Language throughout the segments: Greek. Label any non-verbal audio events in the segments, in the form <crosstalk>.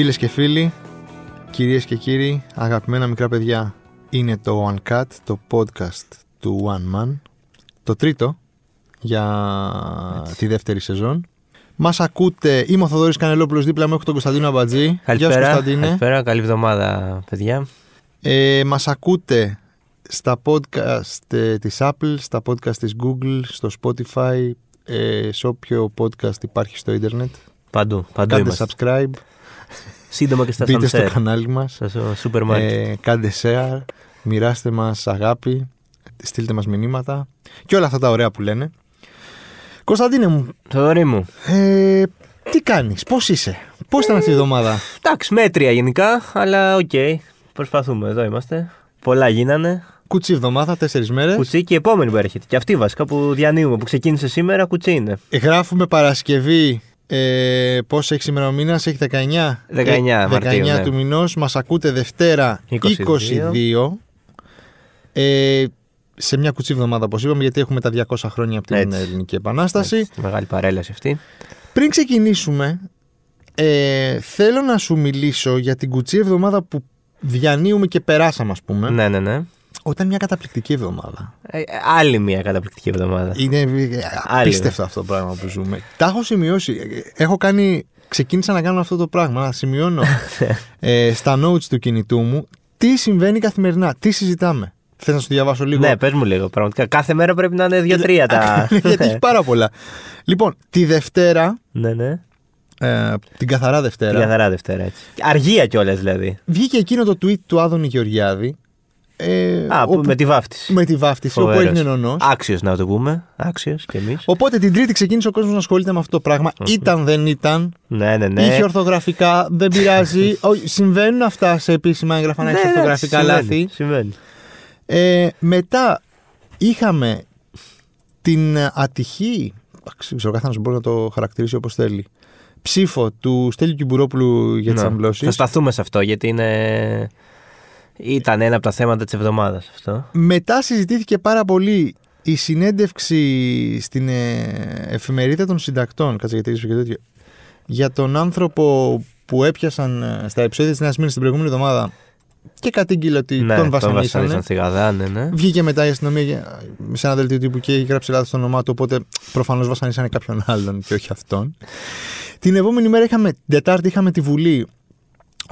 Φίλες και φίλοι, κυρίες και κύριοι, αγαπημένα μικρά παιδιά, είναι το One Cut, το podcast του One Man, το τρίτο για τη δεύτερη σεζόν. Μας ακούτε, είμαι ο Θοδωρής Κανελόπουλος, δίπλα μου έχω τον Κωνσταντίνο Αμπατζή. Γεια σου Καλησπέρα, Κωνσταντίνε. καλησπέρα, καλή εβδομάδα, παιδιά. Ε, μας ακούτε στα podcast ε, της Apple, στα podcast της Google, στο Spotify, ε, σε όποιο podcast υπάρχει στο ίντερνετ. Παντού, παντού Κάντε είμαστε. subscribe, Σύντομα και στα μπείτε στο σαμσέρ. κανάλι μας. Στο σούπερ μάρκετ. Ε, κάντε share, μοιράστε μας αγάπη, στείλτε μας μηνύματα και όλα αυτά τα ωραία που λένε. Κωνσταντίνε μου, Θοδωρή μου. ε, τι κάνεις, πώς είσαι, πώς ήταν αυτή η εβδομάδα; Εντάξει, μέτρια γενικά, αλλά οκ. Προσπαθούμε, εδώ είμαστε. Πολλά γίνανε. Κουτσή εβδομάδα, τέσσερις μέρες. Κουτσή και η επόμενη που έρχεται. Και αυτή βασικά που διανύουμε, που ξεκίνησε σήμερα, κουτσή είναι. Γράφουμε Παρασκευή. Ε, Πώς έχει σήμερα ο μήνας, έχει 19. 19 Ε, Μαρτίου, 19 ναι. του μηνός. Μας ακούτε Δευτέρα 22. 22. Ε, σε μια κουτσή εβδομάδα, όπως είπαμε, γιατί έχουμε τα 200 χρόνια από την Έτσι. Ελληνική Επανάσταση. Έτσι, Μεγάλη παρέλαση αυτή. Πριν ξεκινήσουμε, ε, θέλω να σου μιλήσω για την κουτσή εβδομάδα που διανύουμε και περάσαμε, ας πούμε. Ναι, ναι, ναι. Όταν μια καταπληκτική εβδομάδα. Ε, άλλη μια καταπληκτική εβδομάδα. Είναι ε, απίστευτο αυτό το πράγμα που ζούμε. Τα έχω σημειώσει. Έχω κάνει. Ξεκίνησα να κάνω αυτό το πράγμα. Να σημειώνω <laughs> ε, στα notes του κινητού μου τι συμβαίνει καθημερινά, τι συζητάμε. Θες να σου διαβάσω λίγο; Ναι, πες μου λίγο. Πραγματικά κάθε μέρα πρέπει να είναι δύο-τρία τα. <laughs> Γιατί <laughs> έχει πάρα πολλά. Λοιπόν, τη Δευτέρα, ναι, ναι. ε, την καθαρά Δευτέρα, Την καθαρά Δευτέρα έτσι. Αργία κιόλας δηλαδή. βγήκε εκείνο το tweet του Άδωνη Γεωργιάδη. Ε, Α, που όπου- με τη βάφτιση. με τη βάφτιση, όπου έγινε νονός. Άξιος να το πούμε. Άξιος κι εμείς. Οπότε την Τρίτη ξεκίνησε ο κόσμος να ασχολείται με αυτό το πράγμα. Ήταν, δεν ήταν. Ναι, ναι, ναι. Είχε ορθογραφικά, δεν πειράζει. <laughs> Όχι, συμβαίνουν αυτά σε επίσημα έγγραφα να Ναι, έχεις ναι, ορθογραφικά συμβαίνει, λάθη. Συμβαίνει. Ε, μετά είχαμε την ατυχή. εντάξει, Δεν ξέρω, ο καθένα μπορεί να το χαρακτηρίσει όπως θέλει. Ψήφο του Στέλιου Κιμπουρόπουλου για τις Ναι. αμβλώσεις. Θα σταθούμε σε αυτό γιατί είναι. Ήταν ένα από τα θέματα της εβδομάδας αυτό. Μετά συζητήθηκε πάρα πολύ η συνέντευξη στην ε, εφημερίδα των συντακτών. Κάτσε γιατί ήρθε και τέτοιο. Για τον άνθρωπο που έπιασαν ε, στα επεισόδια της Νέας Μήνης την προηγούμενη εβδομάδα και κατήγγειλε ότι ναι, τον τον βασανίσανε. βασανίσαν στη Γαδά, ναι, ναι. Βγήκε μετά η αστυνομία για- σε ένα δελτίο τύπου και έχει γράψει λάθος το όνομά του. Οπότε προφανώς βασανίσανε κάποιον άλλον και όχι αυτόν. Την επόμενη μέρα είχαμε, την Τετάρτη είχαμε τη Βουλή,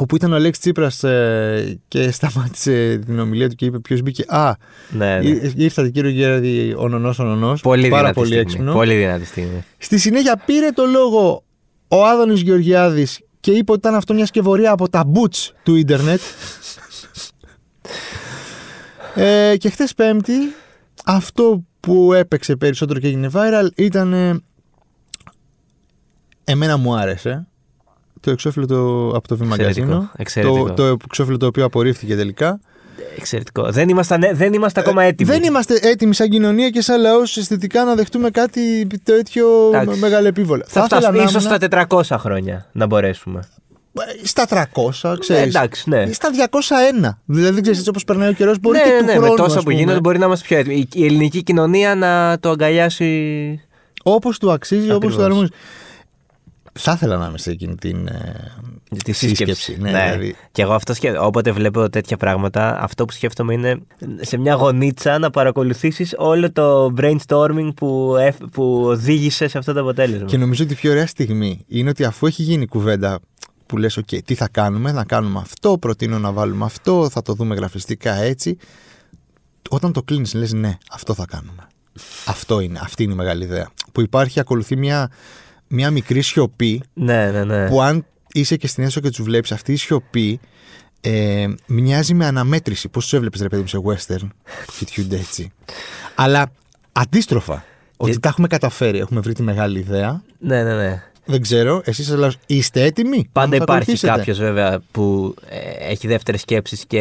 όπου ήταν ο Αλέξης Τσίπρας και <laughs> σταμάτησε την ομιλία του και είπε ποιος μπήκε. Α, ναι, ναι. Ή- Ήρθατε κύριο Γέραδη, ο νονός, ο νονός. Πολύ Πάρα δυνατή πολύ στιγμή. έξυπνο. Πολύ δυνατή στιγμή. Στη συνέχεια πήρε το λόγο ο Άδωνης Γεωργιάδης και είπε ότι ήταν αυτό μια σκευωρία από τα boots του ίντερνετ. ε, και χθες πέμπτη αυτό που έπαιξε περισσότερο και έγινε viral ήταν ε, εμένα μου άρεσε το εξώφυλλο το, από το V Εξαιρετικό, Magazine εξαιρετικό. το, το εξώφυλλο το οποίο απορρίφθηκε τελικά Εξαιρετικό. Δεν ήμασταν, δεν είμαστε ακόμα έτοιμοι. Ε, Δεν είμαστε έτοιμοι σαν κοινωνία και σαν λαός αισθητικά να δεχτούμε κάτι τέτοιο Εντάξει. μεγάλο επίβολο. Θα ήθελα φτάσουμε να ίσως ήμουν στα 400 χρόνια να μπορέσουμε. στα 300, ξέρεις. Ε, εντάξει, ναι. Στα 201. Δηλαδή, δεν ξέρεις όπως περνάει ο καιρός, μπορεί ναι, και ναι, του ναι, χρόνου. με τόσα που γίνονται μπορεί να είμαστε πιο έτοιμοι. Η, η ελληνική κοινωνία να το αγκαλιάσει. Όπως του αξίζει, όπως του Ακριβώς. αρμόζει. Θα ήθελα να είμαι σε εκείνη την. ε, Τη σύσκεψη. Ναι, δηλαδή. Και εγώ αυτό σκέφτομαι. Όποτε βλέπω τέτοια πράγματα, αυτό που σκέφτομαι είναι σε μια γωνίτσα να παρακολουθήσεις όλο το brainstorming που, εφ- που οδήγησε σε αυτό το αποτέλεσμα. Και νομίζω ότι η πιο ωραία στιγμή είναι ότι αφού έχει γίνει κουβέντα που λες «ΟΚ, τι θα κάνουμε, να κάνουμε αυτό, προτείνω να βάλουμε αυτό, θα το δούμε γραφιστικά έτσι. Όταν το κλείνεις λες ναι, αυτό θα κάνουμε. αυτό είναι, αυτή είναι η μεγάλη ιδέα. Που υπάρχει, ακολουθεί μια, μια μικρή σιωπή Ναι, ναι, ναι. που αν είσαι και στην αίθουσα και τους βλέπεις, αυτή η σιωπή ε, μοιάζει με αναμέτρηση. Πώς τους έβλεπες, ρε παιδί μου, σε western. Κοιτιούνται έτσι. Αλλά αντίστροφα. Ότι τα έχουμε καταφέρει, έχουμε βρει τη μεγάλη ιδέα. ναι, ναι, ναι. Δεν ξέρω, εσείς αλλά είστε έτοιμοι; Πάντα να μας υπάρχει ακολουθήσετε; κάποιος βέβαια που ε, έχει δεύτερες σκέψεις και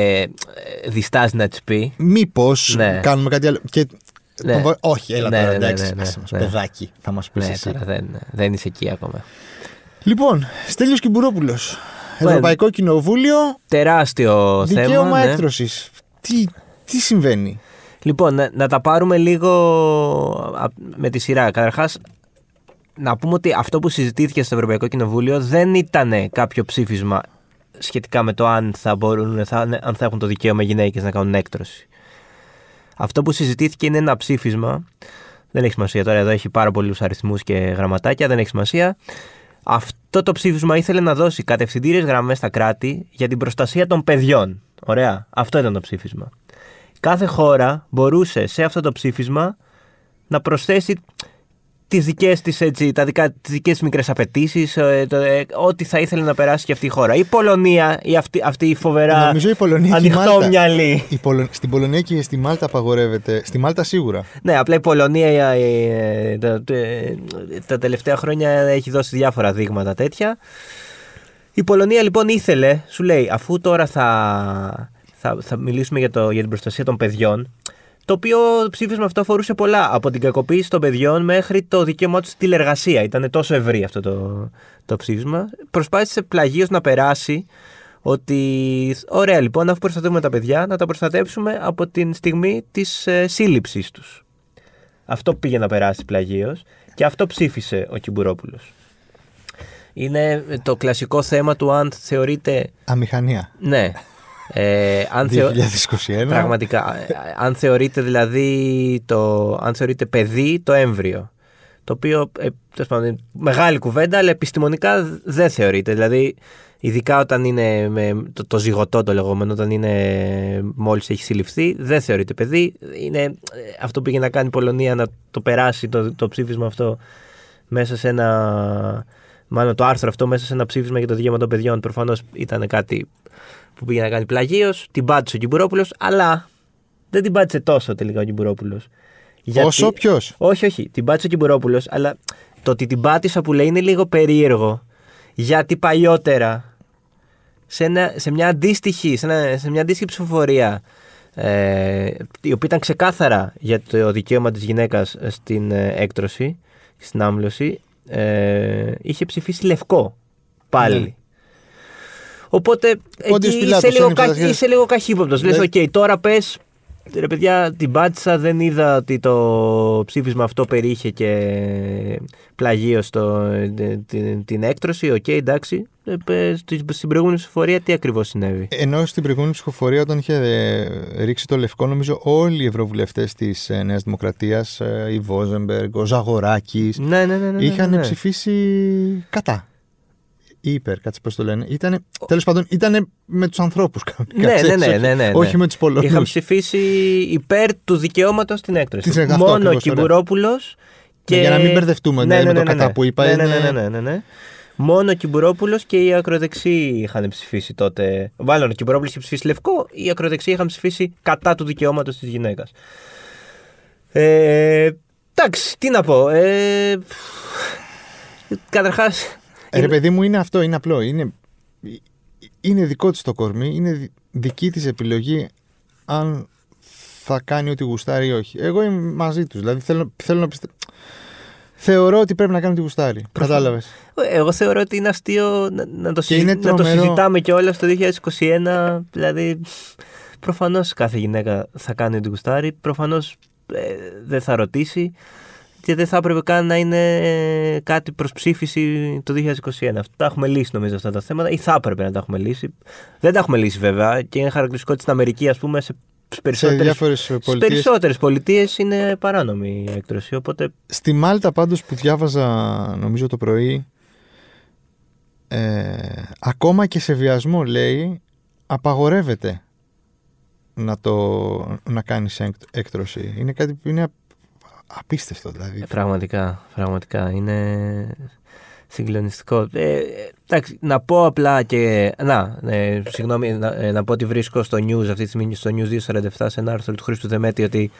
ε, διστάζει να τις πει. Μήπως Ναι. κάνουμε κάτι άλλο. Και... Ναι. τον βα- Όχι, έλα Ναι, τώρα, ναι, ναι, εντάξει. ναι, ναι, άσε μας, ναι. Παιδάκι, θα μας πεις Ναι, εσύ. τώρα δεν, δεν είσαι εκεί ακόμα. Λοιπόν, Στέλιος Κιμπουρόπουλος. Well, Ευρωπαϊκό Κοινοβούλιο, Τεράστιο δικαίωμα θέμα. ναι. έκτρωσης. Τι, τι συμβαίνει; Λοιπόν, να, να τα πάρουμε λίγο α, με τη σειρά. Καταρχάς, να πούμε ότι αυτό που συζητήθηκε στο Ευρωπαϊκό Κοινοβούλιο δεν ήταν κάποιο ψήφισμα σχετικά με το αν θα, μπορούν, θα, αν θα έχουν το δικαίωμα οι γυναίκες να κάνουν έκτρωση. Αυτό που συζητήθηκε είναι ένα ψήφισμα. Δεν έχει σημασία τώρα, εδώ έχει πάρα πολλούς αριθμούς και γραμματάκια, δεν έχει σημασία. Αυτό το ψήφισμα ήθελε να δώσει κατευθυντήριες γραμμές στα κράτη για την προστασία των παιδιών. Ωραία. Αυτό ήταν το ψήφισμα. Κάθε χώρα μπορούσε σε αυτό το ψήφισμα να προσθέσει τις δικές της, έτσι, τα δικά, τις δικές μικρές απαιτήσεις, ε, ε, ό,τι θα ήθελε να περάσει και αυτή η χώρα. Η Πολωνία, η αυτή, αυτή η φοβερά Νομίζω η Πολωνία και η Μάλτα. ανοιχτόμυαλη. Η Πολο... Στην Πολωνία και στη Μάλτα απαγορεύεται. Στη Μάλτα σίγουρα. Ναι, απλά η Πολωνία ε, ε, τα, ε, τα τελευταία χρόνια έχει δώσει διάφορα δείγματα τέτοια. Η Πολωνία λοιπόν ήθελε, σου λέει, αφού τώρα θα, θα, θα μιλήσουμε για, το, για την προστασία των παιδιών, το οποίο ψήφισμα αυτό αφορούσε πολλά. Από την κακοποίηση των παιδιών μέχρι το δικαίωμά τους στη τηλεργασία. Ήταν τόσο ευρύ αυτό το, το ψήφισμα. Προσπάθησε πλαγίως να περάσει ότι ωραία λοιπόν αφού προστατεύουμε τα παιδιά να τα προστατεύσουμε από την στιγμή της ε, σύλληψής τους. Αυτό πήγε να περάσει πλαγίως και αυτό ψήφισε ο Κιμπουρόπουλος. Είναι το κλασικό θέμα του αν θεωρείται... Αμηχανία. Ναι. Ε, αν θεω- 2021. Πραγματικά. Ε, Αν θεωρείται δηλαδή το, αν θεωρείται παιδί το έμβριο. Το οποίο, ε, τέλος πάντων, είναι μεγάλη κουβέντα, αλλά επιστημονικά δεν θεωρείται. Δηλαδή, ειδικά όταν είναι με το, το ζυγωτό το λεγόμενο, όταν είναι μόλις έχει συλληφθεί, δεν θεωρείται παιδί. Είναι ε, αυτό που πήγε να κάνει η Πολωνία να το περάσει το, το ψήφισμα αυτό μέσα σε ένα. Μάλλον το άρθρο αυτό μέσα σε ένα ψήφισμα για το δικαίωμα των παιδιών. Προφανώς ήταν κάτι που πήγε να κάνει πλαγίω. Την πάτησε ο Κιμπουρόπουλο, αλλά δεν την πάτησε τόσο τελικά ο Κιμπουρόπουλο. Όσο ποιος; Όχι, όχι. Την πάτησε ο Κιμπουρόπουλο, αλλά το ότι την πάτησα που λέει είναι λίγο περίεργο. Γιατί παλιότερα σε, ένα, σε μια αντίστοιχη, σε, ένα, σε μια αντίστοιχη ψηφοφορία ε, η οποία ήταν ξεκάθαρα για το δικαίωμα της γυναίκας στην ε, έκτρωση, στην άμβλωση, ε, είχε ψηφίσει λευκό πάλι. Ναι. Οπότε Πόντιος εκεί Πιλάτος, είσαι λίγο, άνοιξε κα, τα χέρια. είσαι λίγο καχύποπτος. Λες, Ναι. οκ, τώρα πες, ρε παιδιά, την πάτησα, δεν είδα ότι το ψήφισμα αυτό περιείχε και πλαγίως το, την, την έκτρωση. Οκ, εντάξει. Ε, πες, στην προηγούμενη ψηφοφορία τι ακριβώς συνέβη; Ενώ στην προηγούμενη ψηφοφορία, όταν είχε ε, ρίξει το λευκό, νομίζω όλοι οι ευρωβουλευτές της Νέας Δημοκρατίας, η Βόζεμπεργκ, ο Ζαγοράκης, Ναι, ναι, ναι. ναι, είχαν ναι, ναι. ψηφίσει κατά. Ή υπέρ, κάτσε πώς το λένε. Ήτανε, τέλος πάντων, ήταν με τους ανθρώπους κανονικά. Ναι, ξέρεις, ναι, ναι, όχι- ναι, ναι, ναι. Όχι με τους Πολωνούς. Είχαμε ψηφίσει υπέρ του δικαιώματος στην έκτρωση. Τι- αυτό Μόνο ο ακριβώς, ωραία. Κυμπουρόπουλο. Και... Ναι, για να μην μπερδευτούμε, ναι, με το κατά που είπα, Ναι, ναι, είναι- ναι, ναι, ναι, ναι. Μόνο ο Κυμπουρόπουλο και οι ακροδεξοί είχαν ψηφίσει τότε. Μάλλον ο Κυμπουρόπουλο είχε ψηφίσει λευκό, οι ακροδεξοί είχαν ψηφίσει κατά του δικαιώματος της γυναίκας. Ε, εντάξει, τι να πω. Ε, Καταρχάς. Ε, Ρε παιδί μου, είναι αυτό, είναι απλό. Είναι, είναι δικό της το κορμί, είναι δι- δική της επιλογή αν θα κάνει ό,τι γουστάρει ή όχι. Εγώ είμαι μαζί τους, δηλαδή θέλω, θέλω να πιστεύω. Θεωρώ ότι πρέπει να κάνει ό,τι γουστάρει. Κατάλαβες. Εγώ θεωρώ ότι είναι αστείο να, να το, Και συζη- είναι να το τρομερό. συζητάμε και όλα στο 2021. Δηλαδή, προφανώς κάθε γυναίκα θα κάνει ό,τι γουστάρει. Προφανώς δεν θα ρωτήσει. Και δεν θα έπρεπε καν να είναι ε, κάτι προς ψήφιση το 2021. Αυτό τα έχουμε λύσει νομίζω αυτά τα θέματα, ή θα έπρεπε να τα έχουμε λύσει. Δεν τα έχουμε λύσει βέβαια. Και είναι χαρακτηριστικό ότι στην Αμερική, ας πούμε, σε Σε περισσότερες, διάφορες στις πολιτείες. περισσότερες πολιτείες είναι παράνομη η έκτρωση. Οπότε Στη Μάλτα πάντως που διάβαζα νομίζω το πρωί ε, ακόμα και σε βιασμό λέει απαγορεύεται να, το, να κάνεις έκ- έκτρωση. Είναι κάτι που είναι απ- απίστευτο δηλαδή. Ε, Πραγματικά, πραγματικά. Είναι συγκλονιστικό. Ε, εντάξει, να πω απλά και. Να, ε, συγγνώμη, να, ε, να πω ότι βρίσκω στο news αυτή τη στιγμή στο news 247 σε ένα άρθρο του Χρήστου Δεμέτη ότι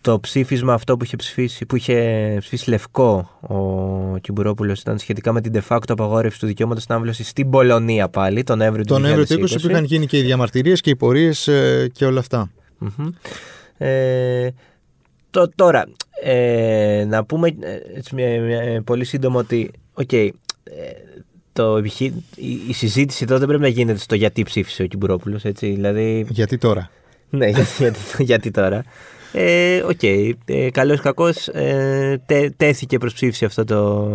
το ψήφισμα αυτό που είχε ψηφίσει, που είχε ψηφίσει λευκό ο Κιμπουρόπουλο ήταν σχετικά με την de facto απαγόρευση του δικαιώματος στην άμβλωση στην Πολωνία πάλι, τον Νοέμβριο του Τον Νοέμβριο του 20 2020. που είχαν γίνει και οι διαμαρτυρίες και οι πορείες ε, και όλα αυτά. Μμμ. Ε, το, τώρα, ε, να πούμε ε, έτσι, μια- μια- ε, πολύ σύντομα ότι οκ, ε, το, επιχει- η, η συζήτηση εδώ δεν πρέπει να γίνεται στο γιατί ψήφισε ο Κιμπουρόπουλος, έτσι, δηλαδή, Γιατί τώρα; ναι, <laughs> γιατί, γιατί, γιατί τώρα. Ε, Οκ. ε, Καλός ή κακός, ε, τε- τέθηκε προς ψήφιση αυτό το,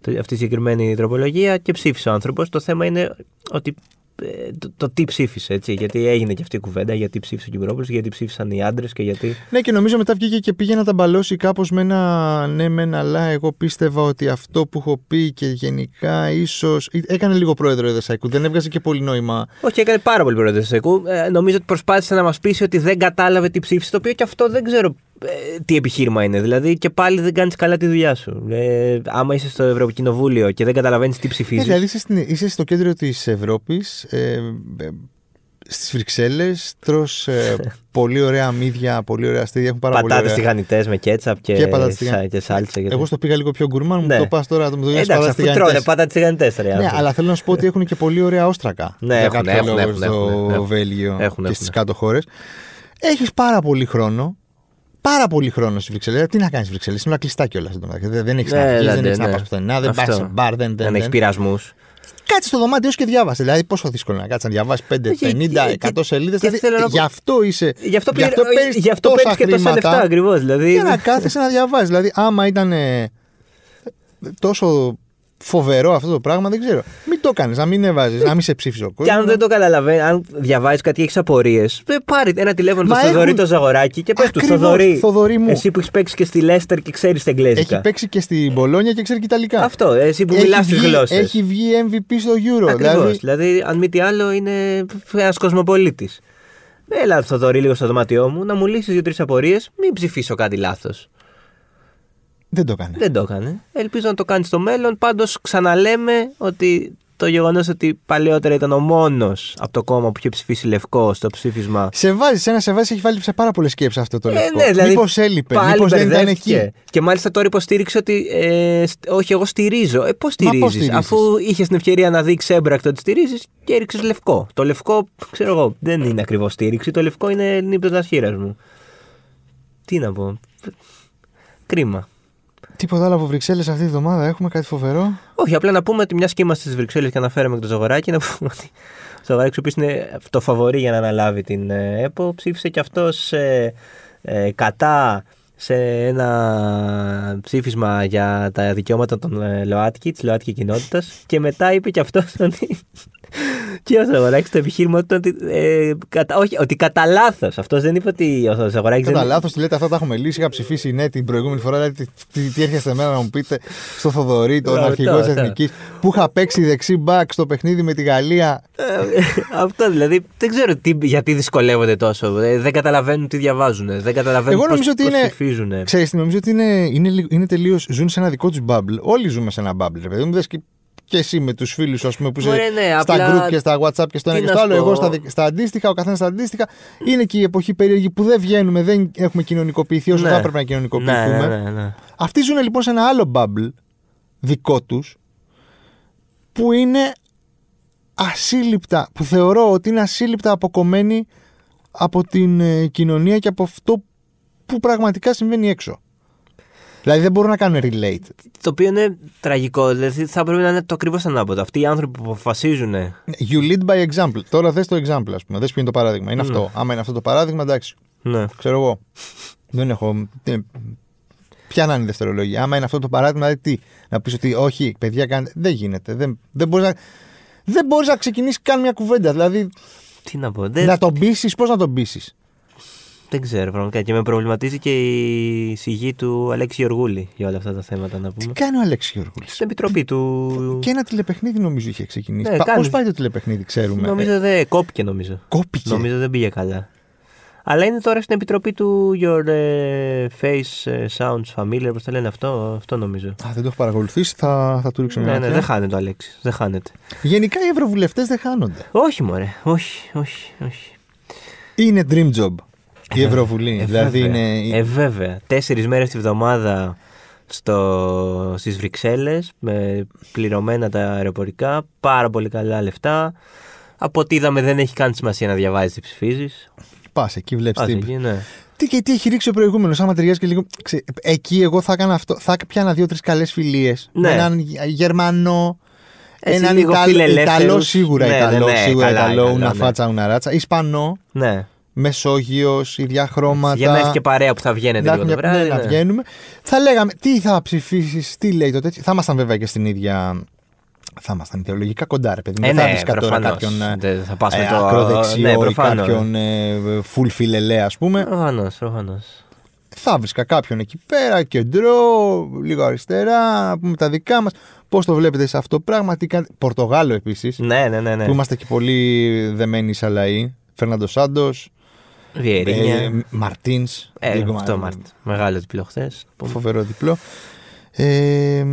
το, αυτή η συγκεκριμένη τροπολογία και ψήφισε ο άνθρωπος. Το θέμα είναι ότι. Ε, Το, το τι ψήφισε, έτσι. Γιατί έγινε και αυτή η κουβέντα, γιατί ψήφισε ο Κυμπρόπουλο, γιατί ψήφισαν οι άντρες και γιατί. Ναι, και νομίζω μετά βγήκε και πήγε να τα μπαλώσει κάπως με ένα ναι, με ένα αλλά. Εγώ πίστευα ότι αυτό που έχω πει και γενικά ίσω. Έκανε λίγο πρόεδρο Εδεσαϊκού. Δεν έβγαζε και πολύ νόημα. Όχι, έκανε πάρα πολύ πρόεδρο του ΕΚΟΥ. Ε, νομίζω ότι προσπάθησε να μας πείσει ότι δεν κατάλαβε τι ψήφισε, το οποίο και αυτό δεν ξέρω ε, τι επιχείρημα είναι. Δηλαδή και πάλι δεν κάνεις καλά τη δουλειά σου. Ε, άμα είσαι στο Ευρωκοινοβούλιο και δεν καταλαβαίνεις τι Ναι, ψηφίζει. δηλαδή είσαι, στην- είσαι στο κέντρο της Ευρώπης. Ε, ε, Στις Βρυξέλλες τρως ε, <laughs> πολύ ωραία μύδια, πολύ ωραία αστίδια. Έχουν πάρα πολύ Πατάτες ωραία. τηγανιτές με κέτσαπ και, Και πατάτες σα- τηγανιτές. και σάλτσα. και Εγώ στο πήγα λίγο πιο γκουρμάν, μου Ναι. το πας τώρα, το μου το δίνεις Εντάξει, πατάτες αφού τρώνε τηγανιτές. πάτα τηγανιτές. Ρε, Ναι, άνθρωποι. αλλά θέλω να σου πω ότι έχουν και πολύ ωραία όστρακα. Ναι, για έχουν, κάποιο έχουν, λόγο έχουν, στο έχουν, έχουν. Βέλγιο Έχουν, και έχουν. στι κάτω χώρες. Έχεις πάρα πολύ χρόνο. Πάρα πολύ χρόνο στη Βρυξέλλες. Τι να κάνεις Βρυξέλλες, είναι όλα κλειστά κιόλας. Δεν, δεν έχει Ναι, να βγει, δηλαδή, δεν έχεις να ναι. πας πουθενά, δεν πας Αυτό. σε μπαρ, δεν. Δεν δεν, έχεις δεν. πειρασμούς. Κάτσε στο δωμάτιο σου και διάβασε. Δηλαδή, πόσο δύσκολο να κάτσεις να διαβάσεις 5, Και- 50, και- 100 σελίδες. και Δηλαδή, θέλω να πω- γι' αυτό είσαι. Γι' αυτό, γι' αυτό πήρε- παίρνεις γι' αυτό τόσα παίρνεις και τόσα χρήματα λεφτά ακριβώς. Δηλαδή, Για να κάθεσαι να διαβάζει. Δηλαδή, άμα ήταν ε, τόσο φοβερό αυτό το πράγμα, δεν ξέρω. Μην το κάνεις, να μην έβαζες, να μην σε ψήφισε ο κόσμο. Και αν δεν το καταλαβαίνεις, αν διαβάζεις κάτι και έχεις απορίες, πάρει ένα τηλέφωνο Μα στο Θοδωρή έχουν- το Ζαγοράκι και πες του Ακριβώς, Θοδωρή. Θοδωρή μου. Εσύ που έχεις παίξει και στη Λέστερ και ξέρεις τα Έχει εγγλέζικα. παίξει και στην Πολόνια και ξέρει και Ιταλικά. Αυτό, εσύ που Έχει μιλάς τις βγει- γλώσσες. Έχει βγει MVP στο Euro. Ακριβώς. Δηλαδή, Δηλαδή... αν μη τι άλλο, είναι ένας κοσμοπολίτης. Έλα, Θοδωρή, λίγο στο δωμάτιό μου να μου λύσεις δύο-τρεις απορίες. Μην ψηφίσω κάτι λάθος. Δεν το έκανε. Δεν το έκανε. Ελπίζω να το κάνει στο μέλλον. Πάντως, ξαναλέμε ότι το γεγονός ότι παλαιότερα ήταν ο μόνος από το κόμμα που είχε ψηφίσει λευκό στο ψήφισμα. Σε βάζει, ένα σε βάζει, έχει βάλει σε πάρα πολλές σκέψεις αυτό το λευκό. ναι, δηλαδή, Μήπως έλειπε, πάλι μήπως δεν ήταν μπερδεύτηκε. εκεί. Και μάλιστα τώρα υποστήριξε ότι. Ε, στ- όχι, εγώ στηρίζω. Ε, πώς πώς στηρίζεις, στηρίζεις; αφού είχες την ευκαιρία να δείξεις έμπρακτα ότι στηρίζεις και έριξες λευκό. Το λευκό, ξέρω εγώ, δεν είναι ακριβώς στήριξη. Το λευκό είναι νύπτο χείρα μου. Τι να πω. Κρίμα. Τίποτα άλλο από Βρυξέλλες αυτή τη βδομάδα έχουμε κάτι φοβερό. Όχι, απλά να πούμε ότι μιας και είμαστε στις Βρυξέλλες και αναφέραμε και το Ζαγοράκι, να πούμε ότι ο Ζαγοράκι, ο οποίος είναι το φαβορή για να αναλάβει την ε, ΕΠΟ, ψήφισε και αυτός ε, κατά σε ένα ψήφισμα για τα δικαιώματα των ε, ΛΟΑΤΚΙ, της ΛΟΑΤΚΙ κοινότητας, και μετά είπε και αυτός ότι. Και ο Ζαγοράκη το επιχείρημα του ότι. Ε, κατα, όχι, ότι κατά λάθος. Αυτός δεν είπε ότι ο Ζαγοράκη. Κατά δεν... λάθος, του λέτε αυτά τα έχουμε λύσει. Είχα ψηφίσει ναι την προηγούμενη φορά. Δηλαδή, τι, τι, τι έρχεστε εμένα να μου πείτε στο Θοδωρή, τον Αυτό, αρχηγό της αυτό. Εθνικής, που είχα παίξει δεξί μπακ στο παιχνίδι με τη Γαλλία. Ε, Αυτό δηλαδή. Δεν ξέρω τι, γιατί δυσκολεύονται τόσο. Ε, Δεν καταλαβαίνουν τι διαβάζουν. Δεν καταλαβαίνουν Εγώ πώς, νομίζω ότι πώς είναι- ψηφίζουν. Ξέρεις, τι, νομίζω ότι είναι, είναι, λι- είναι τελείω. Ζουν σε ένα δικό τους bubble. Όλοι ζούμε σε ένα bubble, ρε παιδί μου. Δες και, και εσύ με τους φίλους σου, ας πούμε, που είσαι Μωρέ, ναι, στα απλά- group και στα WhatsApp και στο ένα τι και να στο άλλο. σου Εγώ πω. στα, δι- στα αντίστοιχα, ο καθένας στα αντίστοιχα. Είναι και η εποχή περίεργη που δεν βγαίνουμε, δεν έχουμε κοινωνικοποιηθεί όσο Ναι. θα έπρεπε να κοινωνικοποιηθούμε. Ναι, ναι, ναι, ναι. Αυτοί ζουν λοιπόν σε ένα άλλο bubble δικό τους που είναι ασύλληπτα, που θεωρώ ότι είναι ασύλληπτα αποκομμένοι από την ε, κοινωνία και από αυτό που πραγματικά συμβαίνει έξω. Δηλαδή δεν μπορούν να κάνουν relate. Το οποίο είναι τραγικό. Δηλαδή θα πρέπει να είναι το ακριβώς ανάποδο. Αυτοί οι άνθρωποι που αποφασίζουν. You lead by example. Τώρα δες το example, ας πούμε. Δες ποιο είναι το παράδειγμα. Είναι αυτό. Άμα είναι αυτό το παράδειγμα, εντάξει. Ναι. Ξέρω εγώ. Δεν έχω. τι- Ποια να είναι η δευτερολογία. Άμα είναι αυτό το παράδειγμα, δηλαδή τι; Να πεις ότι όχι, παιδιά, κάντε. Δεν γίνεται. Δεν, δεν μπορείς να, δεν μπορείς να ξεκινήσεις καν μια κουβέντα. Δηλαδή, Τι να πω. Δεν, να τον πείσεις, πώς να τον πείσεις; Δεν ξέρω πραγματικά. Και με προβληματίζει και η σιγή του Αλέξη Γεωργούλη για όλα αυτά τα θέματα να Τι πούμε. κάνει ο Αλέξης Γιώργουλη. Στην επιτροπή του. Και ένα τηλεπαιχνίδι νομίζω είχε ξεκινήσει. Ναι, Πα, κάνει. Πώς πάει το τηλεπαιχνίδι, ξέρουμε. Νομίζω δεν κόπηκε νομίζω. Κόπηκε. Νομίζω δεν πήγε καλά. Αλλά είναι τώρα στην επιτροπή του Your ε, Face ε, Sounds Familiar, πώς το λένε αυτό, αυτό νομίζω. Α, δεν το έχω παρακολουθήσει, θα, θα του ρίξω μια Ναι, ναι, ματιά. δεν χάνεται ο Αλέξης. Δεν χάνεται. Γενικά οι ευρωβουλευτές δεν χάνονται. Όχι, μωρέ. Όχι, όχι, όχι. Είναι dream job η Ευρωβουλή. Ε, δηλαδή βέβαια. είναι. Ε, βέβαια. Τέσσερις μέρες τη βδομάδα στο, στις Βρυξέλλες με πληρωμένα τα αεροπορικά, πάρα πολύ καλά λεφτά. Από ό,τι είδαμε δεν έχει καν σημασία να διαβάζεις τι ψηφίζεις. Πας εκεί, βλέπεις Πας τι. εκεί, ναι. Τι και τι έχει ρίξει ο προηγούμενος, άμα ταιριάζει και λίγο. Ξε, εκεί εγώ θα έκανα αυτό. Θα πιάνα δύο-τρεις καλές φιλίες. Ναι. Με έναν Γερμανό. Εσύ έναν λίγο Ιταλό, φιλελεύθερους. Ιταλό σίγουρα. Ναι, Ιταλό, ναι, ναι, σίγουρα καλά, Ιταλό, Ιταλό, una ναι. φάτσα, una ράτσα. Ισπανό. Ναι. Μεσόγειος, ίδια χρώματα. Για να έχει και παρέα που θα βγαίνετε να λίγο το έχουμε- βράδυ. ναι, να ναι. βγαίνουμε. Θα λέγαμε τι θα ψηφίσεις, τι λέει το τέτοιο. Θα ήμασταν βέβαια και στην ίδια. Θα ήμασταν ιδεολογικά κοντά, ρε παιδί. μου. Ε, Δεν θα ναι, βρεις τώρα προφανώς. κάποιον ε, Δεν θα πας με ε, το- ακροδεξιό ναι, ή προφανώς. κάποιον ε, full φιλελέ, ας πούμε. Προφανώς, προφανώς. Θα βρίσκα κάποιον εκεί πέρα, κεντρό, λίγο αριστερά, να πούμε τα δικά μας. Πώς το βλέπετε σε αυτό το πράγμα, τι κάνετε. Πορτογάλο επίσης, Ναι, ναι, ναι. ναι. που είμαστε και πολύ δεμένοι σε λαοί. Φερνάντο Σάντος, Βιερίνια. Μαρτίνς. Ε, αυτό Μάρτιν. Μεγάλο διπλό χθες. Φοβερό διπλό. Ε,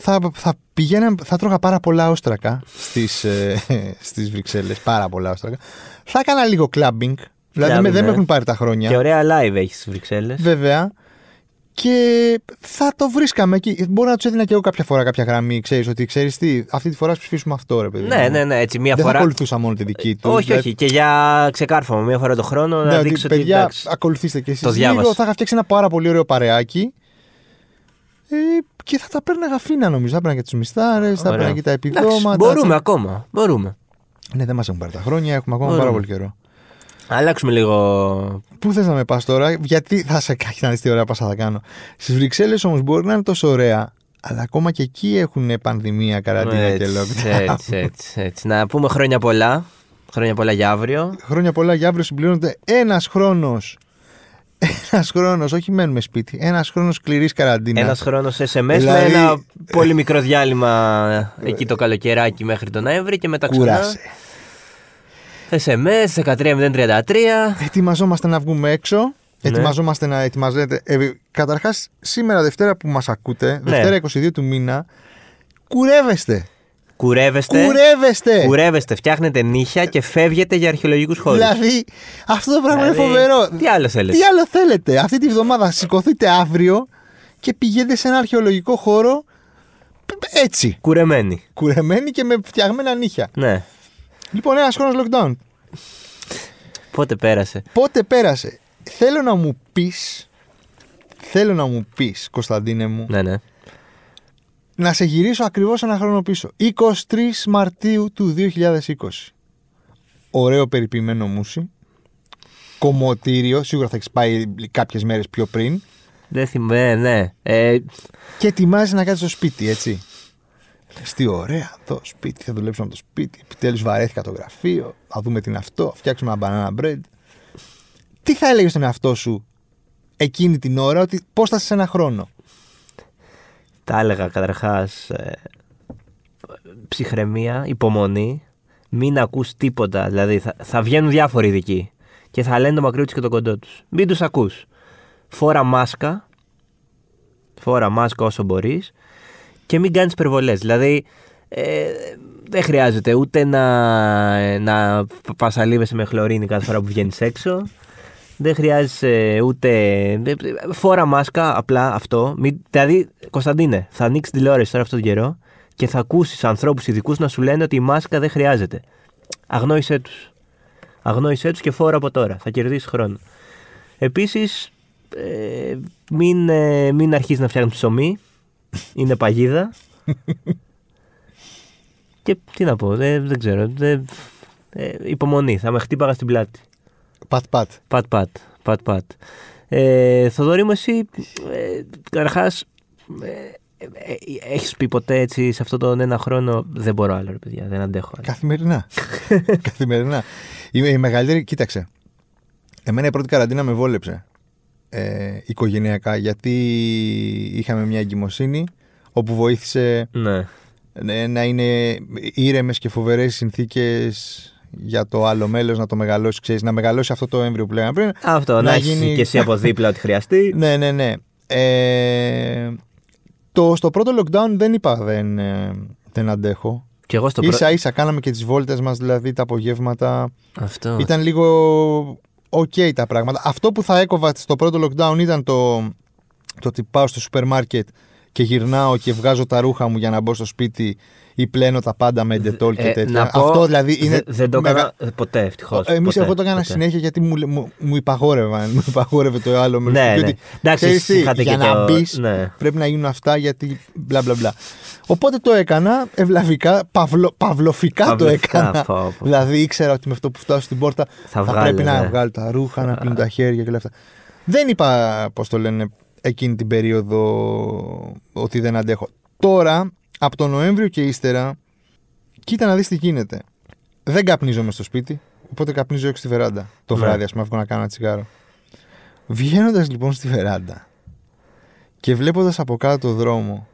θα, θα πηγαίναμε, θα τρώγα πάρα πολλά όστρακα στις, ε, <laughs> στις Βρυξέλλες, πάρα πολλά όστρακα. Θα έκανα λίγο clubbing, δηλαδή Clubbing, με- δεν με ναι. έχουν πάρει τα χρόνια. Και ωραία live έχεις στις Βρυξέλλες. Βέβαια. Και θα το βρίσκαμε εκεί. Μπορεί να τους έδινα και εγώ κάποια φορά κάποια γραμμή. Ξέρεις ότι ξέρεις τι, αυτή τη φορά σου ψηφίσουμε αυτό, ρε παιδί. Ναι, μου. ναι, ναι. Έτσι, μία Δεν θα φορά. ακολουθούσα μόνο τη δική τους. όχι, Δηλαδή, όχι. Και για ξεκάρφωμα, μία φορά το χρόνο ναι, να ότι, δείξω ότι. παιδιά, εντάξει. ακολουθήστε και εσείς. Το διάβασα. Θα είχα φτιάξει ένα πάρα πολύ ωραίο παρεάκι. Ε, και θα τα παίρναγα φίνα νομίζω. Θα παίρναγα και τους μισθάρες, θα Ωραία. παίρναγα και τα Εντάξει, επιδόματα. μπορούμε ακόμα. Μπορούμε. Ναι, δεν μας έχουν πάρει τα χρόνια, έχουμε ακόμα Μπορούμε. πάρα πολύ καιρό. Αλλάξουμε λίγο. Πού θες να με πας τώρα, γιατί θα σε <laughs> κάνει να δεις τι ωραία πάσα θα κάνω. Στις Βρυξέλλες όμως μπορεί να είναι τόσο ωραία, αλλά ακόμα και εκεί έχουν πανδημία, καραντίνα και έτσι, lockdown. έτσι, έτσι, έτσι. Να πούμε χρόνια πολλά. Χρόνια πολλά για αύριο. Χρόνια πολλά για αύριο συμπληρώνεται ένας χρόνος. Ένας χρόνος, όχι μένουμε σπίτι. Ένας χρόνος σκληρής καραντίνας. Ένας χρόνος SMS Δηλαδή- με ένα πολύ μικρό διάλειμμα εκεί το καλοκαιράκι μέχρι τον Νοέμβρη και μετά ξανά. Κούρασε. SMS 13033. Ετοιμαζόμαστε να βγούμε έξω. Ναι. Ετοιμαζόμαστε να ετοιμαζέτε. Ε, Καταρχάς, σήμερα Δευτέρα που μας ακούτε, Ναι. Δευτέρα 22 του μήνα, κουρεύεστε. Κουρεύεστε. Κουρεύεστε! Κουρεύεστε, φτιάχνετε νύχια και φεύγετε για αρχαιολογικούς χώρους. Δηλαδή, αυτό το πράγμα είναι φοβερό. Τι άλλο θέλετε; Τι άλλο θέλετε; Αυτή τη βδομάδα σηκωθείτε αύριο και πηγαίνετε σε ένα αρχαιολογικό χώρο έτσι. Κουρεμένοι. Κουρεμένοι και με φτιαγμένα νύχια. Ναι. Λοιπόν, ένας χρόνος lockdown. Πότε πέρασε; Πότε πέρασε; Θέλω να μου πεις. Θέλω να μου πεις, Κωνσταντίνε μου, Ναι, ναι. να σε γυρίσω ακριβώς ένα χρόνο πίσω. 23 Μαρτίου του 2020. Ωραίο περιποιημένο μουσι. Κομμωτήριο, σίγουρα θα έχεις πάει κάποιες μέρες πιο πριν. Δεν θυμάμαι, ναι. Ε, Και ετοιμάζεις να κάτσεις στο σπίτι, έτσι. Λες τι ωραία, εδώ σπίτι, θα δουλέψουμε από το σπίτι. Επιτέλους βαρέθηκα το γραφείο. Θα δούμε τι είναι αυτό, θα φτιάξουμε ένα banana bread. Τι θα έλεγες στον εαυτό σου εκείνη την ώρα, ότι πώς θα είσαι σε ένα χρόνο; τα έλεγα καταρχάς. Ε, ψυχραιμία, υπομονή. Μην ακούς τίποτα. Δηλαδή θα, θα βγαίνουν διάφοροι ειδικοί και θα λένε το μακρύ τους και το κοντό τους. Μην τους ακούς. Φόρα μάσκα. Φόρα μάσκα όσο μπορείς και μην κάνεις υπερβολές. Δηλαδή ε, δεν χρειάζεται ούτε να, να πασαλίβεσαι με χλωρίνη κάθε φορά που βγαίνεις έξω. Δεν χρειάζεσαι ούτε. Φόρα μάσκα, απλά αυτό. Μην... Δηλαδή, Κωνσταντίνε, θα ανοίξεις τηλεόραση τώρα αυτόν τον καιρό και θα ακούσεις ανθρώπους ειδικούς να σου λένε ότι η μάσκα δεν χρειάζεται. Αγνόησέ τους. Αγνόησέ τους και φόρα από τώρα. Θα κερδίσεις χρόνο. Επίσης, ε, μην, ε, μην αρχίσεις να φτιάχνεις ψωμί. Είναι παγίδα. <laughs> και τι να πω, δεν, δεν ξέρω. Δεν, ε, υπομονή, θα με χτύπαγα στην πλάτη. Πατ-πατ. Πατ, πατ, πατ, πατ. Ε, Θοδωρή μου, εσύ, ε, καταρχάς, ε, ε, ε, έχεις πει ποτέ έτσι σε αυτόν τον ένα χρόνο δεν μπορώ άλλο ρε παιδιά, δεν αντέχω άλλο. Καθημερινά. <laughs> Καθημερινά. Η, η μεγαλύτερη, κοίταξε. Εμένα η πρώτη καραντίνα με βόλεψε. Ε, οικογενειακά, γιατί είχαμε μια εγκυμοσύνη όπου βοήθησε Ναι. ε, να είναι ήρεμες και φοβερές συνθήκες για το άλλο μέλος να το μεγαλώσει, ξέρεις, να μεγαλώσει αυτό το έμβριο που λέγαμε πριν. Αυτό, να, Να έχεις γίνει- και εσύ από δίπλα ό,τι χρειαστεί. <laughs> Ναι, ναι, ναι. Ε, το, στο πρώτο lockdown δεν είπα δεν, ε, δεν αντέχω. και εγώ στο πρώτο... Ίσα ίσα κάναμε και τις βόλτες μας δηλαδή τα απογεύματα. Αυτό. Ήταν λίγο ok τα πράγματα. Αυτό που θα έκοβα στο πρώτο lockdown ήταν το, το ότι πάω στο σούπερ μάρκετ και γυρνάω και βγάζω τα ρούχα μου για να μπω στο σπίτι ή πλένω τα πάντα με εντετόλ και Ε, τέτοια. να πω, Αυτό δηλαδή είναι. δε- δεν το μεγα- έκανα ε, ποτέ, ευτυχώς. Εμείς εγώ το έκανα συνέχεια γιατί μου, μου, μου υπαγόρευαν. Μου υπαγόρευε το άλλο μέρο. Ναι, ναι. Εντάξει, ξέρεις τι, είχατε για και να το- μπεις ναι. πρέπει να γίνουν αυτά γιατί μπλα μπλα μπλα. Οπότε το έκανα ευλαβικά, παυλο, παυλοφικά το Παυλοφικά, έκανα. πω, πω. Δηλαδή ήξερα ότι με αυτό που φτάσω στην πόρτα θα, βγάλω, πρέπει να ναι. βγάλω τα ρούχα, να πλύνω τα χέρια και όλα αυτά. Δεν είπα, πώς το λένε, εκείνη την περίοδο ότι δεν αντέχω. Τώρα, από τον Νοέμβριο και ύστερα, κοίτα να δεις τι γίνεται. Δεν καπνίζομαι στο σπίτι, οπότε καπνίζω έξω στη βεράντα. Το Ναι. βράδυ, ας πούμε, βγω να κάνω ένα τσιγάρο. Βγαίνοντας λοιπόν στη βεράντα και βλέποντας από κάτω το δρόμο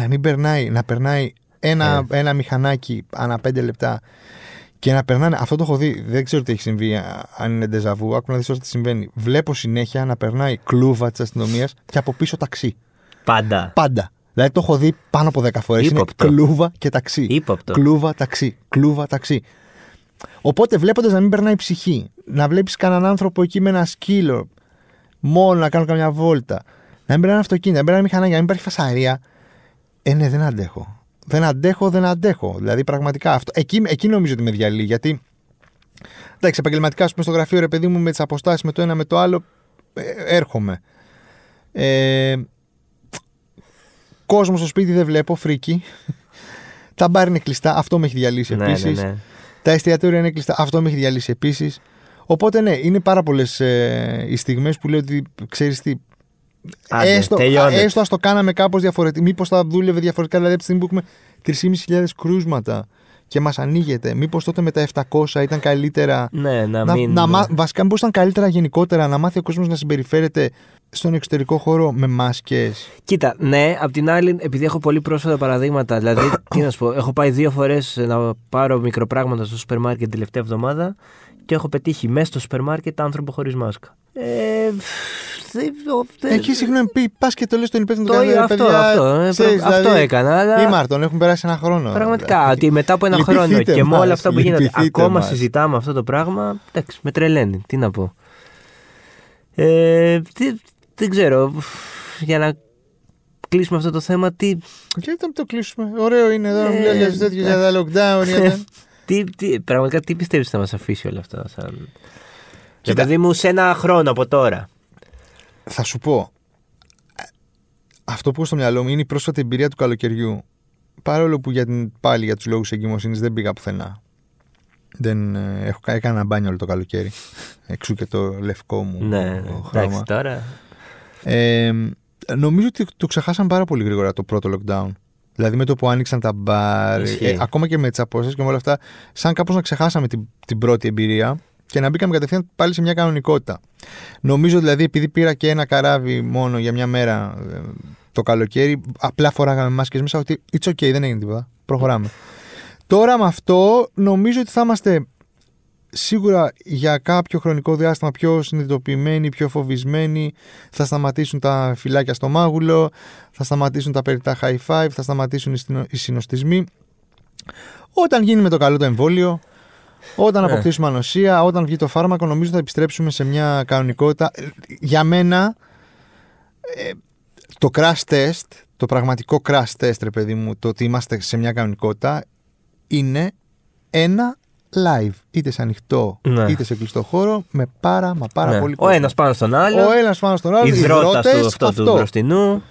να μην περνάει, να περνάει ένα, ένα μηχανάκι ανά πέντε λεπτά και να περνάνε. Αυτό το έχω δει. Δεν ξέρω τι έχει συμβεί, α- αν είναι ντεζαβού. Άκου να δεις ό,τι συμβαίνει. Βλέπω συνέχεια να περνάει κλούβα τη αστυνομίας και από πίσω ταξί. Πάντα. Πάντα. Δηλαδή το έχω δει πάνω από 10 φορές. Είναι Ύποπτο. κλούβα και ταξί. Ύποπτο. Κλούβα, ταξί. Κλούβα, ταξί. Οπότε βλέποντας να μην περνάει η ψυχή, να βλέπεις κανέναν άνθρωπο εκεί με ένα σκύλο, μόνο να κάνω καμιά βόλτα, να μην περνάει αυτοκίνητα, να μην περνάει μηχανάκια, να μην υπάρχει φασαρία. Ε, ναι, δεν αντέχω. Δεν αντέχω, δεν αντέχω. Δηλαδή, πραγματικά αυτό. Εκεί, εκεί νομίζω ότι με διαλύει. Γιατί. Εντάξει, επαγγελματικά, ας πούμε, στο γραφείο, ρε παιδί μου, με τις αποστάσεις με το ένα με το άλλο, ε, έρχομαι. Ε, κόσμος στο σπίτι δεν βλέπω, φρίκι. Τα μπαρ είναι κλειστά, αυτό με έχει διαλύσει Ναι, επίσης. ναι, ναι. Τα εστιατόρια είναι κλειστά, αυτό με έχει διαλύσει επίσης. Οπότε ναι, είναι πάρα πολλές ε, οι στιγμές που λέω ότι ξέρεις τι. Άντε, έστω, τελειώνεται. έστω ας το κάναμε κάπως διαφορετικά. Μήπως θα δούλευε διαφορετικά, δηλαδή από τη στιγμή που έχουμε 3.500 κρούσματα και μας ανοίγεται. Μήπως τότε με τα 700 ήταν καλύτερα. Ναι, να, Να, μην... να, μά- βασικά, μήπως ήταν καλύτερα γενικότερα να μάθει ο κόσμος να συμπεριφέρεται στον εξωτερικό χώρο με μάσκες. Κοίτα, ναι, απ' την άλλη, επειδή έχω πολύ πρόσφατα παραδείγματα, δηλαδή, τι να σου πω, έχω πάει δύο φορές να πάρω μικροπράγματα στο σούπερ μάρκετ την τελευταία εβδομάδα και έχω πετύχει μέσα στο σούπερ μάρκετ άνθρωπο χωρίς μάσκα. Ε, δεν- ο- δεν- Εκεί, συγγνώμη, πει, πας και το λες στον υπεύθυνο Το του ίδιο, αυτό, αυτό, ε, ξέρεις, πρα- αυτό έκανα, αλλά- Ή Μάρτον, έχουν περάσει ένα χρόνο. Πραγματικά, ότι μετά από ένα Λυπηθείτε χρόνο και με μας, όλα αυτά που γίνονται, λυπηθείτε ακόμα μας. συζητάμε αυτό το πράγμα. Εντάξει, με τρελαίνει. Τι να πω. Ε, τι, δεν ξέρω. Για να κλείσουμε αυτό το θέμα, τι, Και θα το κλείσουμε. Ωραίο είναι εδώ να Ε, μιλάει για τέτοιο, για τα lockdown. <laughs> για τα- τι, τι, πραγματικά τι πιστεύεις θα μας αφήσει όλα αυτά. Σαν... Για Κοίτα. παιδί μου, σε ένα χρόνο από τώρα. Θα σου πω. Αυτό που έχω στο μυαλό μου είναι η πρόσφατη εμπειρία του καλοκαιριού. Παρόλο που για την, πάλι για τους λόγους εγκυμοσύνης δεν πήγα πουθενά. Δεν, ε, έχω, έκανα ένα μπάνιο όλο το καλοκαίρι. Εξού και το λευκό μου Ναι, ναι. χρώμα. εντάξει τώρα. Ε, νομίζω ότι το ξεχάσαν πάρα πολύ γρήγορα το πρώτο lockdown. Δηλαδή με το που άνοιξαν τα μπαρ, Ισχύει. ε, ακόμα και με τις απόστασεις και με όλα αυτά, σαν κάπως να ξεχάσαμε την, την πρώτη εμπειρία και να μπήκαμε κατευθείαν πάλι σε μια κανονικότητα. Νομίζω δηλαδή επειδή πήρα και ένα καράβι μόνο για μια μέρα ε, το καλοκαίρι, απλά φοράγαμε μάσκες μέσα ότι it's okay, δεν έγινε τίποτα. Προχωράμε. Τώρα με αυτό νομίζω ότι θα είμαστε σίγουρα για κάποιο χρονικό διάστημα πιο συνειδητοποιημένοι, πιο φοβισμένοι. Θα σταματήσουν τα φυλάκια στο μάγουλο, θα σταματήσουν τα περιττά high five, θα σταματήσουν οι συνο- οι συνοστισμοί. Όταν γίνει με το καλό το εμβόλιο, όταν Ναι. αποκτήσουμε ανοσία, όταν βγει το φάρμακο, νομίζω θα επιστρέψουμε σε μια κανονικότητα. Ε, Για μένα, ε, το crash test, το πραγματικό crash test, ρε παιδί μου, το ότι είμαστε σε μια κανονικότητα, είναι ένα live. Είτε σε ανοιχτό, Ναι. είτε σε κλειστό χώρο, με πάρα μα πάρα Ναι. πολύ Ο κόσμο. ένας πάνω στον άλλο. Ο ένας πάνω στον άλλο, η δρότα υδρότες, του αυτό, του μπροστινού.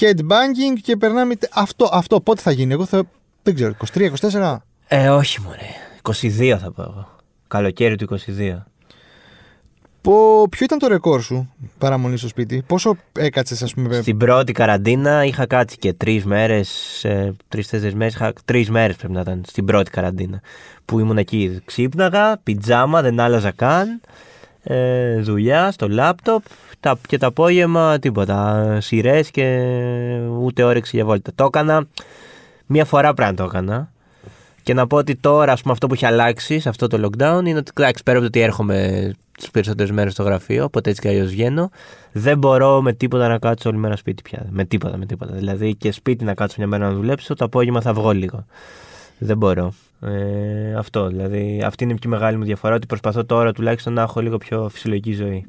Headbanging και περνάμε. Αυτό, αυτό πότε θα γίνει, εγώ θα. Δεν ξέρω, 23-24. Ε, όχι μωρέ. 22 θα πω εγώ. Καλοκαίρι του 22. Πω, ποιο ήταν το ρεκόρ σου παραμονή στο σπίτι, Πόσο έκατσες, ας πούμε. Στην πρώτη καραντίνα είχα κάτσει και τρεις μέρες, τρει-τέσσερι μέρες. Τρεις μέρες πρέπει να ήταν στην πρώτη καραντίνα. Που ήμουν εκεί. Ξύπναγα, πιτζάμα, δεν άλλαζα καν. Ε, δουλειά στο λάπτοπ τα, και το απόγευμα τίποτα. Σειρές και ούτε όρεξη για βόλτα. Το έκανα μία φορά πρέπει να το έκανα. Και να πω ότι τώρα ας πούμε, αυτό που έχει αλλάξει σε αυτό το lockdown είναι ότι εντάξει, πέρα από το ότι έρχομαι τις περισσότερες μέρες στο γραφείο, οπότε έτσι κι αλλιώς βγαίνω, δεν μπορώ με τίποτα να κάτσω όλη μέρα σπίτι πια. Με τίποτα, με τίποτα. Δηλαδή και σπίτι να κάτσω μια μέρα να δουλέψω, το απόγευμα θα βγω λίγο. Δεν μπορώ. Ε, αυτό, δηλαδή αυτή είναι η πιο μεγάλη μου διαφορά, ότι προσπαθώ τώρα τουλάχιστον να έχω λίγο πιο φυσιολογική ζωή.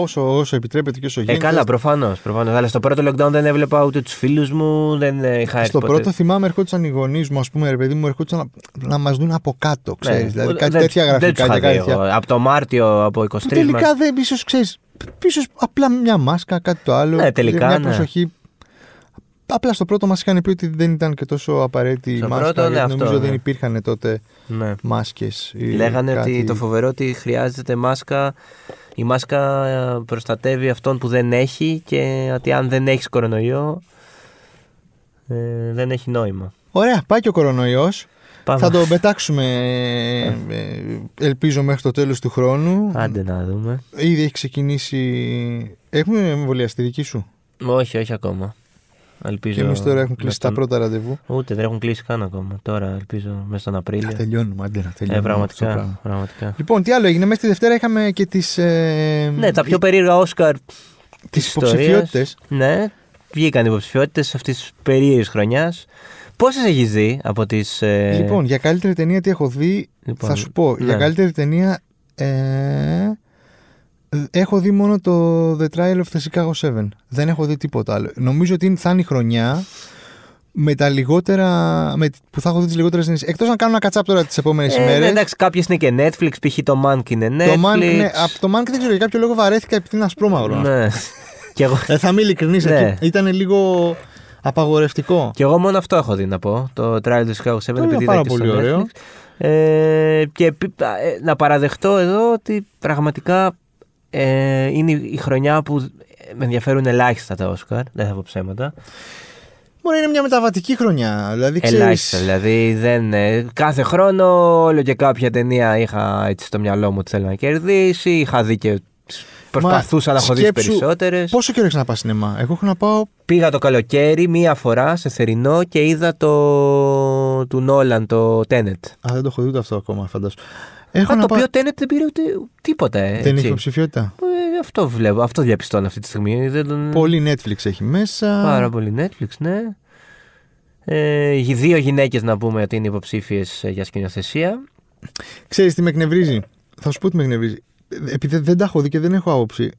Όσο, όσο επιτρέπεται και όσο Ε, γίνεται. καλά, προφανώς. Προφανώς. Αλλά στο πρώτο lockdown δεν έβλεπα ούτε τους φίλους μου, δεν ε, είχα έρθει Στο ποτέ. πρώτο θυμάμαι ερχόντουσαν οι γονείς μου, ας πούμε, ρε παιδί μου, ερχόντουσαν να, να μας δουν από κάτω, Ναι, ξέρεις. δηλαδή κάτι δεν- τέτοια δεν γραφικά τους και είχα δει κάτι εγώ. τέτοια. Από το Μάρτιο, από 23 Που τελικά δεν, ίσως ξέρεις. Ίσως απλά μια μάσκα, κάτι το άλλο. Ναι, τελικά, Μια ναι. προσοχή. Απλά στο πρώτο μας είχαν πει ότι δεν ήταν και τόσο απαραίτητη η Στο μάσκα. πρώτο, ναι, γιατί αυτό, νομίζω ναι. δεν υπήρχαν τότε Ναι. μάσκες. Λέγανε ότι το φοβερό ότι χρειάζεται μάσκα. Η μάσκα ε, προστατεύει αυτόν που δεν έχει και ότι αν δεν έχεις κορονοϊό ε, δεν έχει νόημα. Ωραία, πάει και ο κορονοϊός. Πάμε. Θα τον πετάξουμε, ε, ε, ελπίζω, μέχρι το τέλος του χρόνου. Άντε να δούμε. Ήδη έχει ξεκινήσει. Έχουμε εμβολιαστεί δική σου; Όχι, όχι ακόμα. Ελπίζω Και εμείς τώρα έχουμε κλείσει με τα τον- πρώτα ραντεβού. Ούτε δεν έχουν κλείσει καν ακόμα. Τώρα ελπίζω μέσα στον Απρίλιο. Θα τελειώνουμε, άντε να Ε, τελειώνουμε. αυτό το πραγματικά. πράγμα. πραγματικά. Λοιπόν, τι άλλο έγινε. Μέσα στη Δευτέρα είχαμε και τις. Ε, Ναι, τα πιο περίεργα Όσκαρ τις της ιστορίας. υποψηφιότητες. Ναι, βγήκαν οι υποψηφιότητες αυτής της περίεργης χρονιάς. Πόσες έχεις δει από τις. Ε... Λοιπόν, για καλύτερη ταινία τι έχω δει. λοιπόν, θα σου πω. ναι. Για καλύτερη ταινία. Ε, έχω δει μόνο το The Trial of the Chicago 7. Δεν έχω δει τίποτα άλλο. Νομίζω ότι θα είναι η χρονιά με τα λιγότερα. Με, που θα έχω δει τις λιγότερες ταινίε. Εκτός να κάνω ένα κατσάπ τώρα τις επόμενες Ε, ημέρε. ναι, εντάξει, κάποιες είναι και Netflix, π.χ. το Mank είναι Netflix. το Mank, ναι, από το Mank δεν ξέρω για κάποιο λόγο βαρέθηκα επειδή είναι ασπρόμαυρο. Ναι. και, εγώ, Ε, θα είμαι ειλικρινής. Ναι. Ήταν λίγο απαγορευτικό. και εγώ μόνο αυτό έχω δει να πω. Το Trial του Chicago 7 Το επειδή πάρα είδα και στο πολύ ωραίο. Netflix. Ε, και επί- α, ε, να παραδεχτώ εδώ ότι πραγματικά ε, είναι η χρονιά που με ενδιαφέρουν ελάχιστα τα Όσκαρ. Δεν θα πω ψέματα. Μπορεί είναι μια μεταβατική χρονιά. Δηλαδή, ξέρεις, Ελάχιστα. Δηλαδή δεν, ε, κάθε χρόνο όλο και κάποια ταινία είχα έτσι στο μυαλό μου ότι θέλω να κερδίσει. Είχα δει και προσπαθούσα να έχω δει σκέψου περισσότερες. Πόσο καιρό έχεις να πάει σινεμά; Εγώ έχω να πάω. Πήγα το καλοκαίρι μία φορά σε θερινό και είδα το του Νόλαν το Tenet. Α, δεν το έχω δει ούτε αυτό ακόμα, φαντάζομαι. Έχω Α, να το πάω. οποίο Tenet δεν πήρε ούτε τίποτα. Ε, Δεν έτσι. έχει υποψηφιότητα. Ε, αυτό βλέπω, αυτό διαπιστώνω αυτή τη στιγμή. Δεν τον... Πολύ Netflix έχει μέσα. Πάρα πολύ Netflix, ναι. Ε, οι δύο γυναίκες να πούμε ότι είναι υποψήφιες ε, για σκηνοθεσία. Ξέρεις τι με εκνευρίζει; Θα σου πω τι με εκνευρίζει. Επειδή δεν τα έχω δει και δεν έχω άποψη.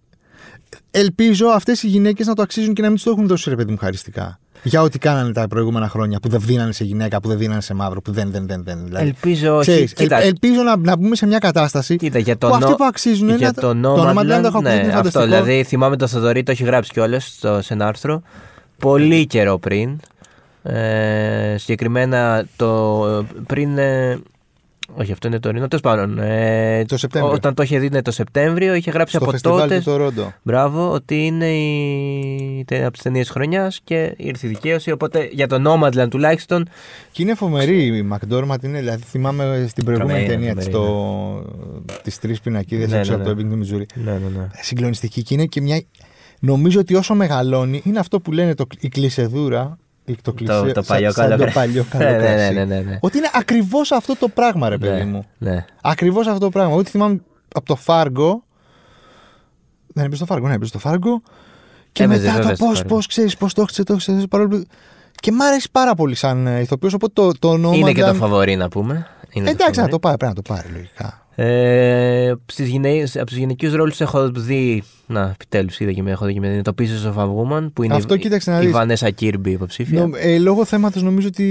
Ελπίζω αυτές οι γυναίκες να το αξίζουν και να μην του το έχουν δώσει ρε παιδί μου χαριστικά. Για ό,τι κάνανε τα προηγούμενα χρόνια που δεν δίνανε σε γυναίκα, που δεν δίνανε σε μαύρο, που δεν, δεν, δεν. δεν δηλαδή. Ελπίζω όχι. Ξέρεις, ελ- Κοίτα, ελπίζω να, να μπούμε σε μια κατάσταση κοίτα, για το που αυτοί νο- που αξίζουν για να- το το όνομα δεν το έχω ακούσει, ναι, είναι αυτό, φανταστικό. δηλαδή θυμάμαι το Θοδωρή, το έχει γράψει κιόλας στο, σε ένα άρθρο πολύ καιρό πριν. Ε, συγκεκριμένα το πριν. ε, όχι, αυτό είναι το ρινό. Τέλος πάντων. Ε, Το Σεπτέμβριο. Όταν το είχε δει ναι, το Σεπτέμβριο, είχε γράψει στο από φεστιβάλ τότε. του Τορόντο. Μπράβο, ότι είναι η... τε- από τις ταινίες χρονιάς και ήρθε η δικαίωση. Οπότε για το Nomadland τουλάχιστον. Και είναι φοβερή η Μακντόρματ. Είναι, δηλαδή, θυμάμαι στην προηγούμενη Τρομερή, ταινία της τρομερή, τις τρεις πινακίδες Ναι, έξω ναι, από το ναι. Ebbing του Μιζούρι. Ναι, ναι, ναι. Συγκλονιστική και είναι και μια. Νομίζω ότι όσο μεγαλώνει, είναι αυτό που λένε το, η κλεισεδούρα. Ή Το, κλισέ, το σαν- παλιό σαν καλό το παλιό <laughs> Ναι, ναι, καλοκαίρι. ναι, ναι, ναι. Ότι είναι ακριβώς αυτό το πράγμα, ρε παιδί Ναι, μου. ναι. Ακριβώς αυτό το πράγμα. Ό,τι θυμάμαι από το Φάργκο. Δεν έπαιζε το Φάργκο, ναι, έπαιζε το Φάργκο. Και Έπαιζε μετά βέβαια το στο πώς, Fargo. πώς ξέρεις, πώς το έχτισε, το έχτισε, παρόλο που. Και μ' αρέσει πάρα πολύ σαν ε, ηθοποιός. Οπότε το, το όνομα. Είναι και το ήταν- φαβορή να πούμε. Είναι Εντάξει, να φαβορί. το πάρει, πρέπει να το πάρει λογικά. Ε, στις γυναίκες, από τους γυναικείους ρόλους έχω δει. Να, επιτέλους είδα και με έχω δει και με είναι το Pieces of a Woman που είναι Αυτό η, κοίταξε να η δεις. Βανέσα Κίρμπι υποψήφια. Νο- ε, λόγω θέματος νομίζω ότι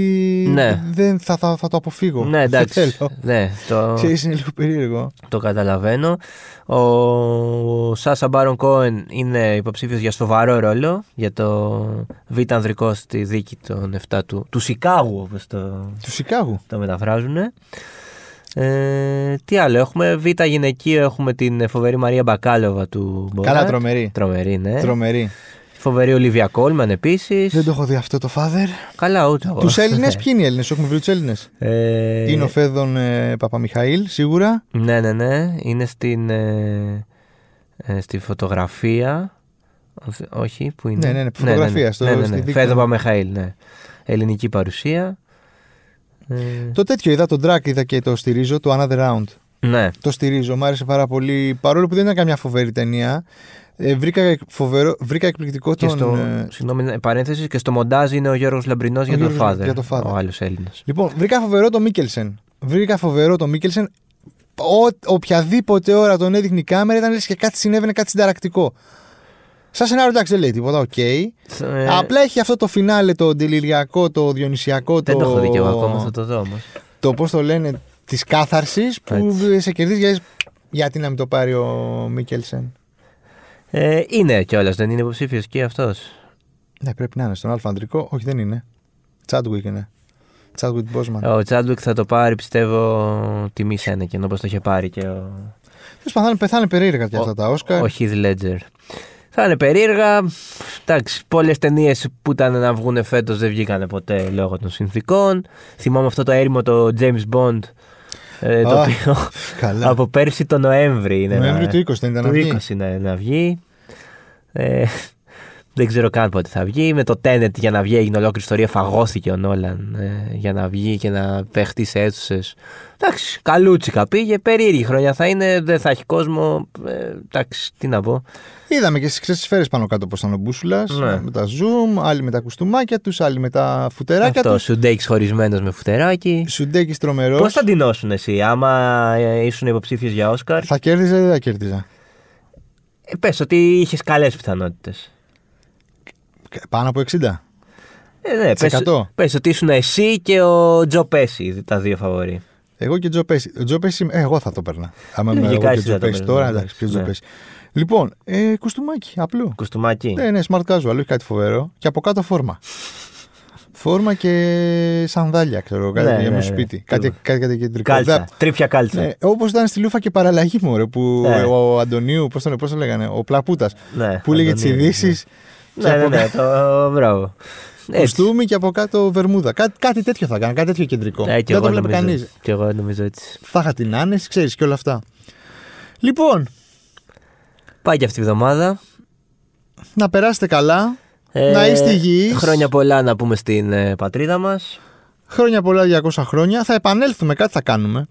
Ναι. δεν θα, θα, θα το αποφύγω. ναι, εντάξει. Δεν θέλω. ναι, το, <laughs> Ξέρεις, είναι λίγο περίεργο. το καταλαβαίνω. Ο Σάσα Μπάρον Κόεν είναι υποψήφιος για σοβαρό ρόλο για το β' ανδρικό στη δίκη των 7 του, του Σικάγου όπως το, Του Σικάγου. το μεταφράζουν. Ε, τι άλλο, έχουμε β' γυναικείο, έχουμε την φοβερή Μαρία Μπακάλοβα του Μποράτ. Καλά, τρομερή. Τρομερή, ναι. Τρομερή. Φοβερή Ολίβια Κόλμαν επίσης. Δεν το έχω δει αυτό το Father. Καλά, ούτε εγώ. Τους Έλληνες, <laughs> ποιοι είναι οι Έλληνες, έχουμε βρει τους Έλληνες. Ε, Είναι ο Φέδων ε, Παπαμιχαήλ, σίγουρα. Ναι, ναι, ναι. Είναι στην, ε, ε, στη φωτογραφία. Οθ- Όχι, που είναι; Ναι, ναι, ναι, φωτογραφία, στο- ναι, ναι, στη ναι. δίκη. Φέδο Παμεχαήλ, ναι. Ελληνική παρουσία. Ε, Το τέτοιο είδα, τον Drake είδα και το στηρίζω, το Another Round. ναι. Το στηρίζω, μου άρεσε πάρα πολύ. Παρόλο που δεν ήταν καμιά φοβερή ταινία, ε, βρήκα, φοβερό, βρήκα εκπληκτικό Και τον. στο, ε, συγγνώμη, ναι, παρένθεση, και στο μοντάζ είναι ο Γιώργος Λαμπρινός για, Γιώργος τον Father, για το Father. Ο άλλος Έλληνας. Λοιπόν, βρήκα φοβερό το Μίκελσεν. Βρήκα φοβερό το Μίκελσεν. Ό, οποιαδήποτε ώρα τον έδειχνε η κάμερα ήταν λες και κάτι συνέβαινε, κάτι συνταρακτικό. Σαν σενάριο εντάξει δεν λέει τίποτα, οκ. Ε, Απλά έχει αυτό το φινάλε, το ντελιριακό, το διονυσιακό. Δεν το... το έχω δει και εγώ ακόμα, θα το δω όμως. Το πώς το λένε, της κάθαρσης που σε κερδίζει. για- Γιατί να μην το πάρει ο Μίκελσεν; Ε, είναι κιόλας, δεν είναι υποψήφιος και αυτός. Ναι, πρέπει να είναι στον Α' Ανδρικό. Όχι, δεν είναι. Τσάντουικ είναι. Τσάντουικ Μπόσμαν. Ο Τσάντουικ θα το πάρει, πιστεύω, τιμής ένεκεν όπως το είχε πάρει και ο, Τέλος πάντων, πεθάνε περίεργα και αυτά τα Όσκαρ. ο Heath Ledger. Θα είναι περίεργα. Εντάξει, πολλές ταινίες που ήταν να βγουν φέτος δεν βγήκαν ποτέ λόγω των συνθήκων. Θυμάμαι αυτό το έρημο το James Bond. ε, το Α, οποίο Καλά. από πέρσι το Νοέμβρη είναι. Νοέμβρη να- του 20 δεν ήταν του να βγει. 20 να, να βγει. Ε, δεν ξέρω καν πότε θα βγει. Με το Tenet για να βγει έγινε ολόκληρη ιστορία. Φαγώθηκε ο Νόλαν ε, για να βγει και να παιχτεί σε αίθουσες. Εντάξει, καλούτσικα πήγε. Περίεργη χρονιά θα είναι. Δεν θα έχει κόσμο. Ε, εντάξει, τι να πω. Είδαμε και στις χρυσέ σφαίρες πάνω κάτω πώς ήταν ο Μπούσουλας. Ναι. Με τα zoom, άλλοι με τα κουστούμάκια τους, άλλοι με τα φουτεράκια Αυτό, τους. Σουντέκης χωρισμένος με φουτεράκι. Σουντέκης τρομερός. Πώς θα ντυνώσουν εσύ, άμα ε, ήσουν υποψήφιος για Όσκαρ; Θα κέρδιζε ή δεν θα κέρδιζα; Ε, πες ότι είχες καλές πιθανότητες. Πάνω από 60. Ε, ναι, πες, 100. πες ότι ήσουν εσύ και ο Τζο Πέση, τα δύο φαβορή. Εγώ και Τζο Πέση. Ο Τζο Πέση, ε, εγώ θα το παίρνα. Άμα είμαι Λογικά εγώ και εσύ Τζο θα το Πέση παίρνεις, τώρα, ναι. εντάξει, ποιος Τζο Ναι. Πέση. Λοιπόν, ε, κουστούμάκι, απλό. Κουστούμάκι. Ναι, ναι, smart casual, όχι κάτι φοβερό. Και από κάτω φόρμα. φόρμα και σανδάλια, ξέρω εγώ, κάτι Ναι, για ναι, μέσα ναι. στο σπίτι. Κάτι, Τίποτα. κάτι, κάτι κεντρικό. Κάλτσα. Δεν- Τρίπια κάλτσα. Ναι, Όπως ήταν στη Λούφα και παραλλαγή μου, ρε, που Ναι. ο Αντωνίου, πώς τον, πώς τον λέγανε, ο Πλαπούτα, Ναι, που έλεγε τις Αντωνίου, ειδήσει. Ναι, ναι, ναι, το μπράβο. Έτσι. Κουστούμι και από κάτω βερμούδα. Κάτι, κάτι τέτοιο θα κάνω, κάτι τέτοιο κεντρικό. Ε, και Δεν το εγώ βλέπει νομίζω- κανείς. Και εγώ νομίζω έτσι. Θα είχα την άνεση, ξέρεις και όλα αυτά. Λοιπόν, Πάει και αυτή η εβδομάδα. να περάσετε καλά. Ε, Να είστε υγιείς. Χρόνια πολλά να πούμε στην ε, πατρίδα μας. Χρόνια πολλά, 200 χρόνια. Θα επανέλθουμε, κάτι θα κάνουμε.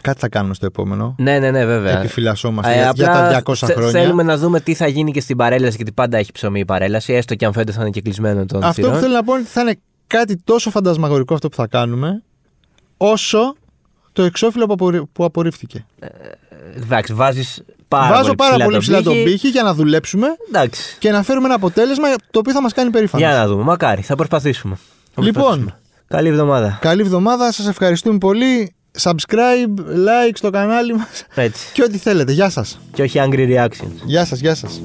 Κάτι θα κάνουμε στο επόμενο. Ναι, ναι, ναι, βέβαια. Επιφυλασσόμαστε Ε, για, για απλά τα 200 θε- χρόνια. Θέλουμε να δούμε τι θα γίνει και στην παρέλαση, γιατί πάντα έχει ψωμί η παρέλαση, έστω και αν φαίνεται θα είναι και κλεισμένο των Αυτό που θυρών. θέλω να πω είναι ότι θα είναι κάτι τόσο φαντασμαγορικό αυτό που θα κάνουμε, όσο το εξώφυλλο που, απορρι- που απορρίφθηκε. Εντάξει, βάζεις πάρα Βάζω πολύ πάρα ψηλά πολύ τον ψηλά τον πύχη. πύχη για να δουλέψουμε Εντάξει. και να φέρουμε ένα αποτέλεσμα το οποίο θα μας κάνει περήφανος. Για να δούμε. Μακάρι, θα προσπαθήσουμε. Θα Λοιπόν. προσπαθήσουμε. Καλή εβδομάδα. Καλή εβδομάδα, σας ευχαριστούμε πολύ. Subscribe, like στο κανάλι μας Έτσι. και ό,τι θέλετε. Γεια σας. Και όχι angry reactions. Γεια σας, γεια σας.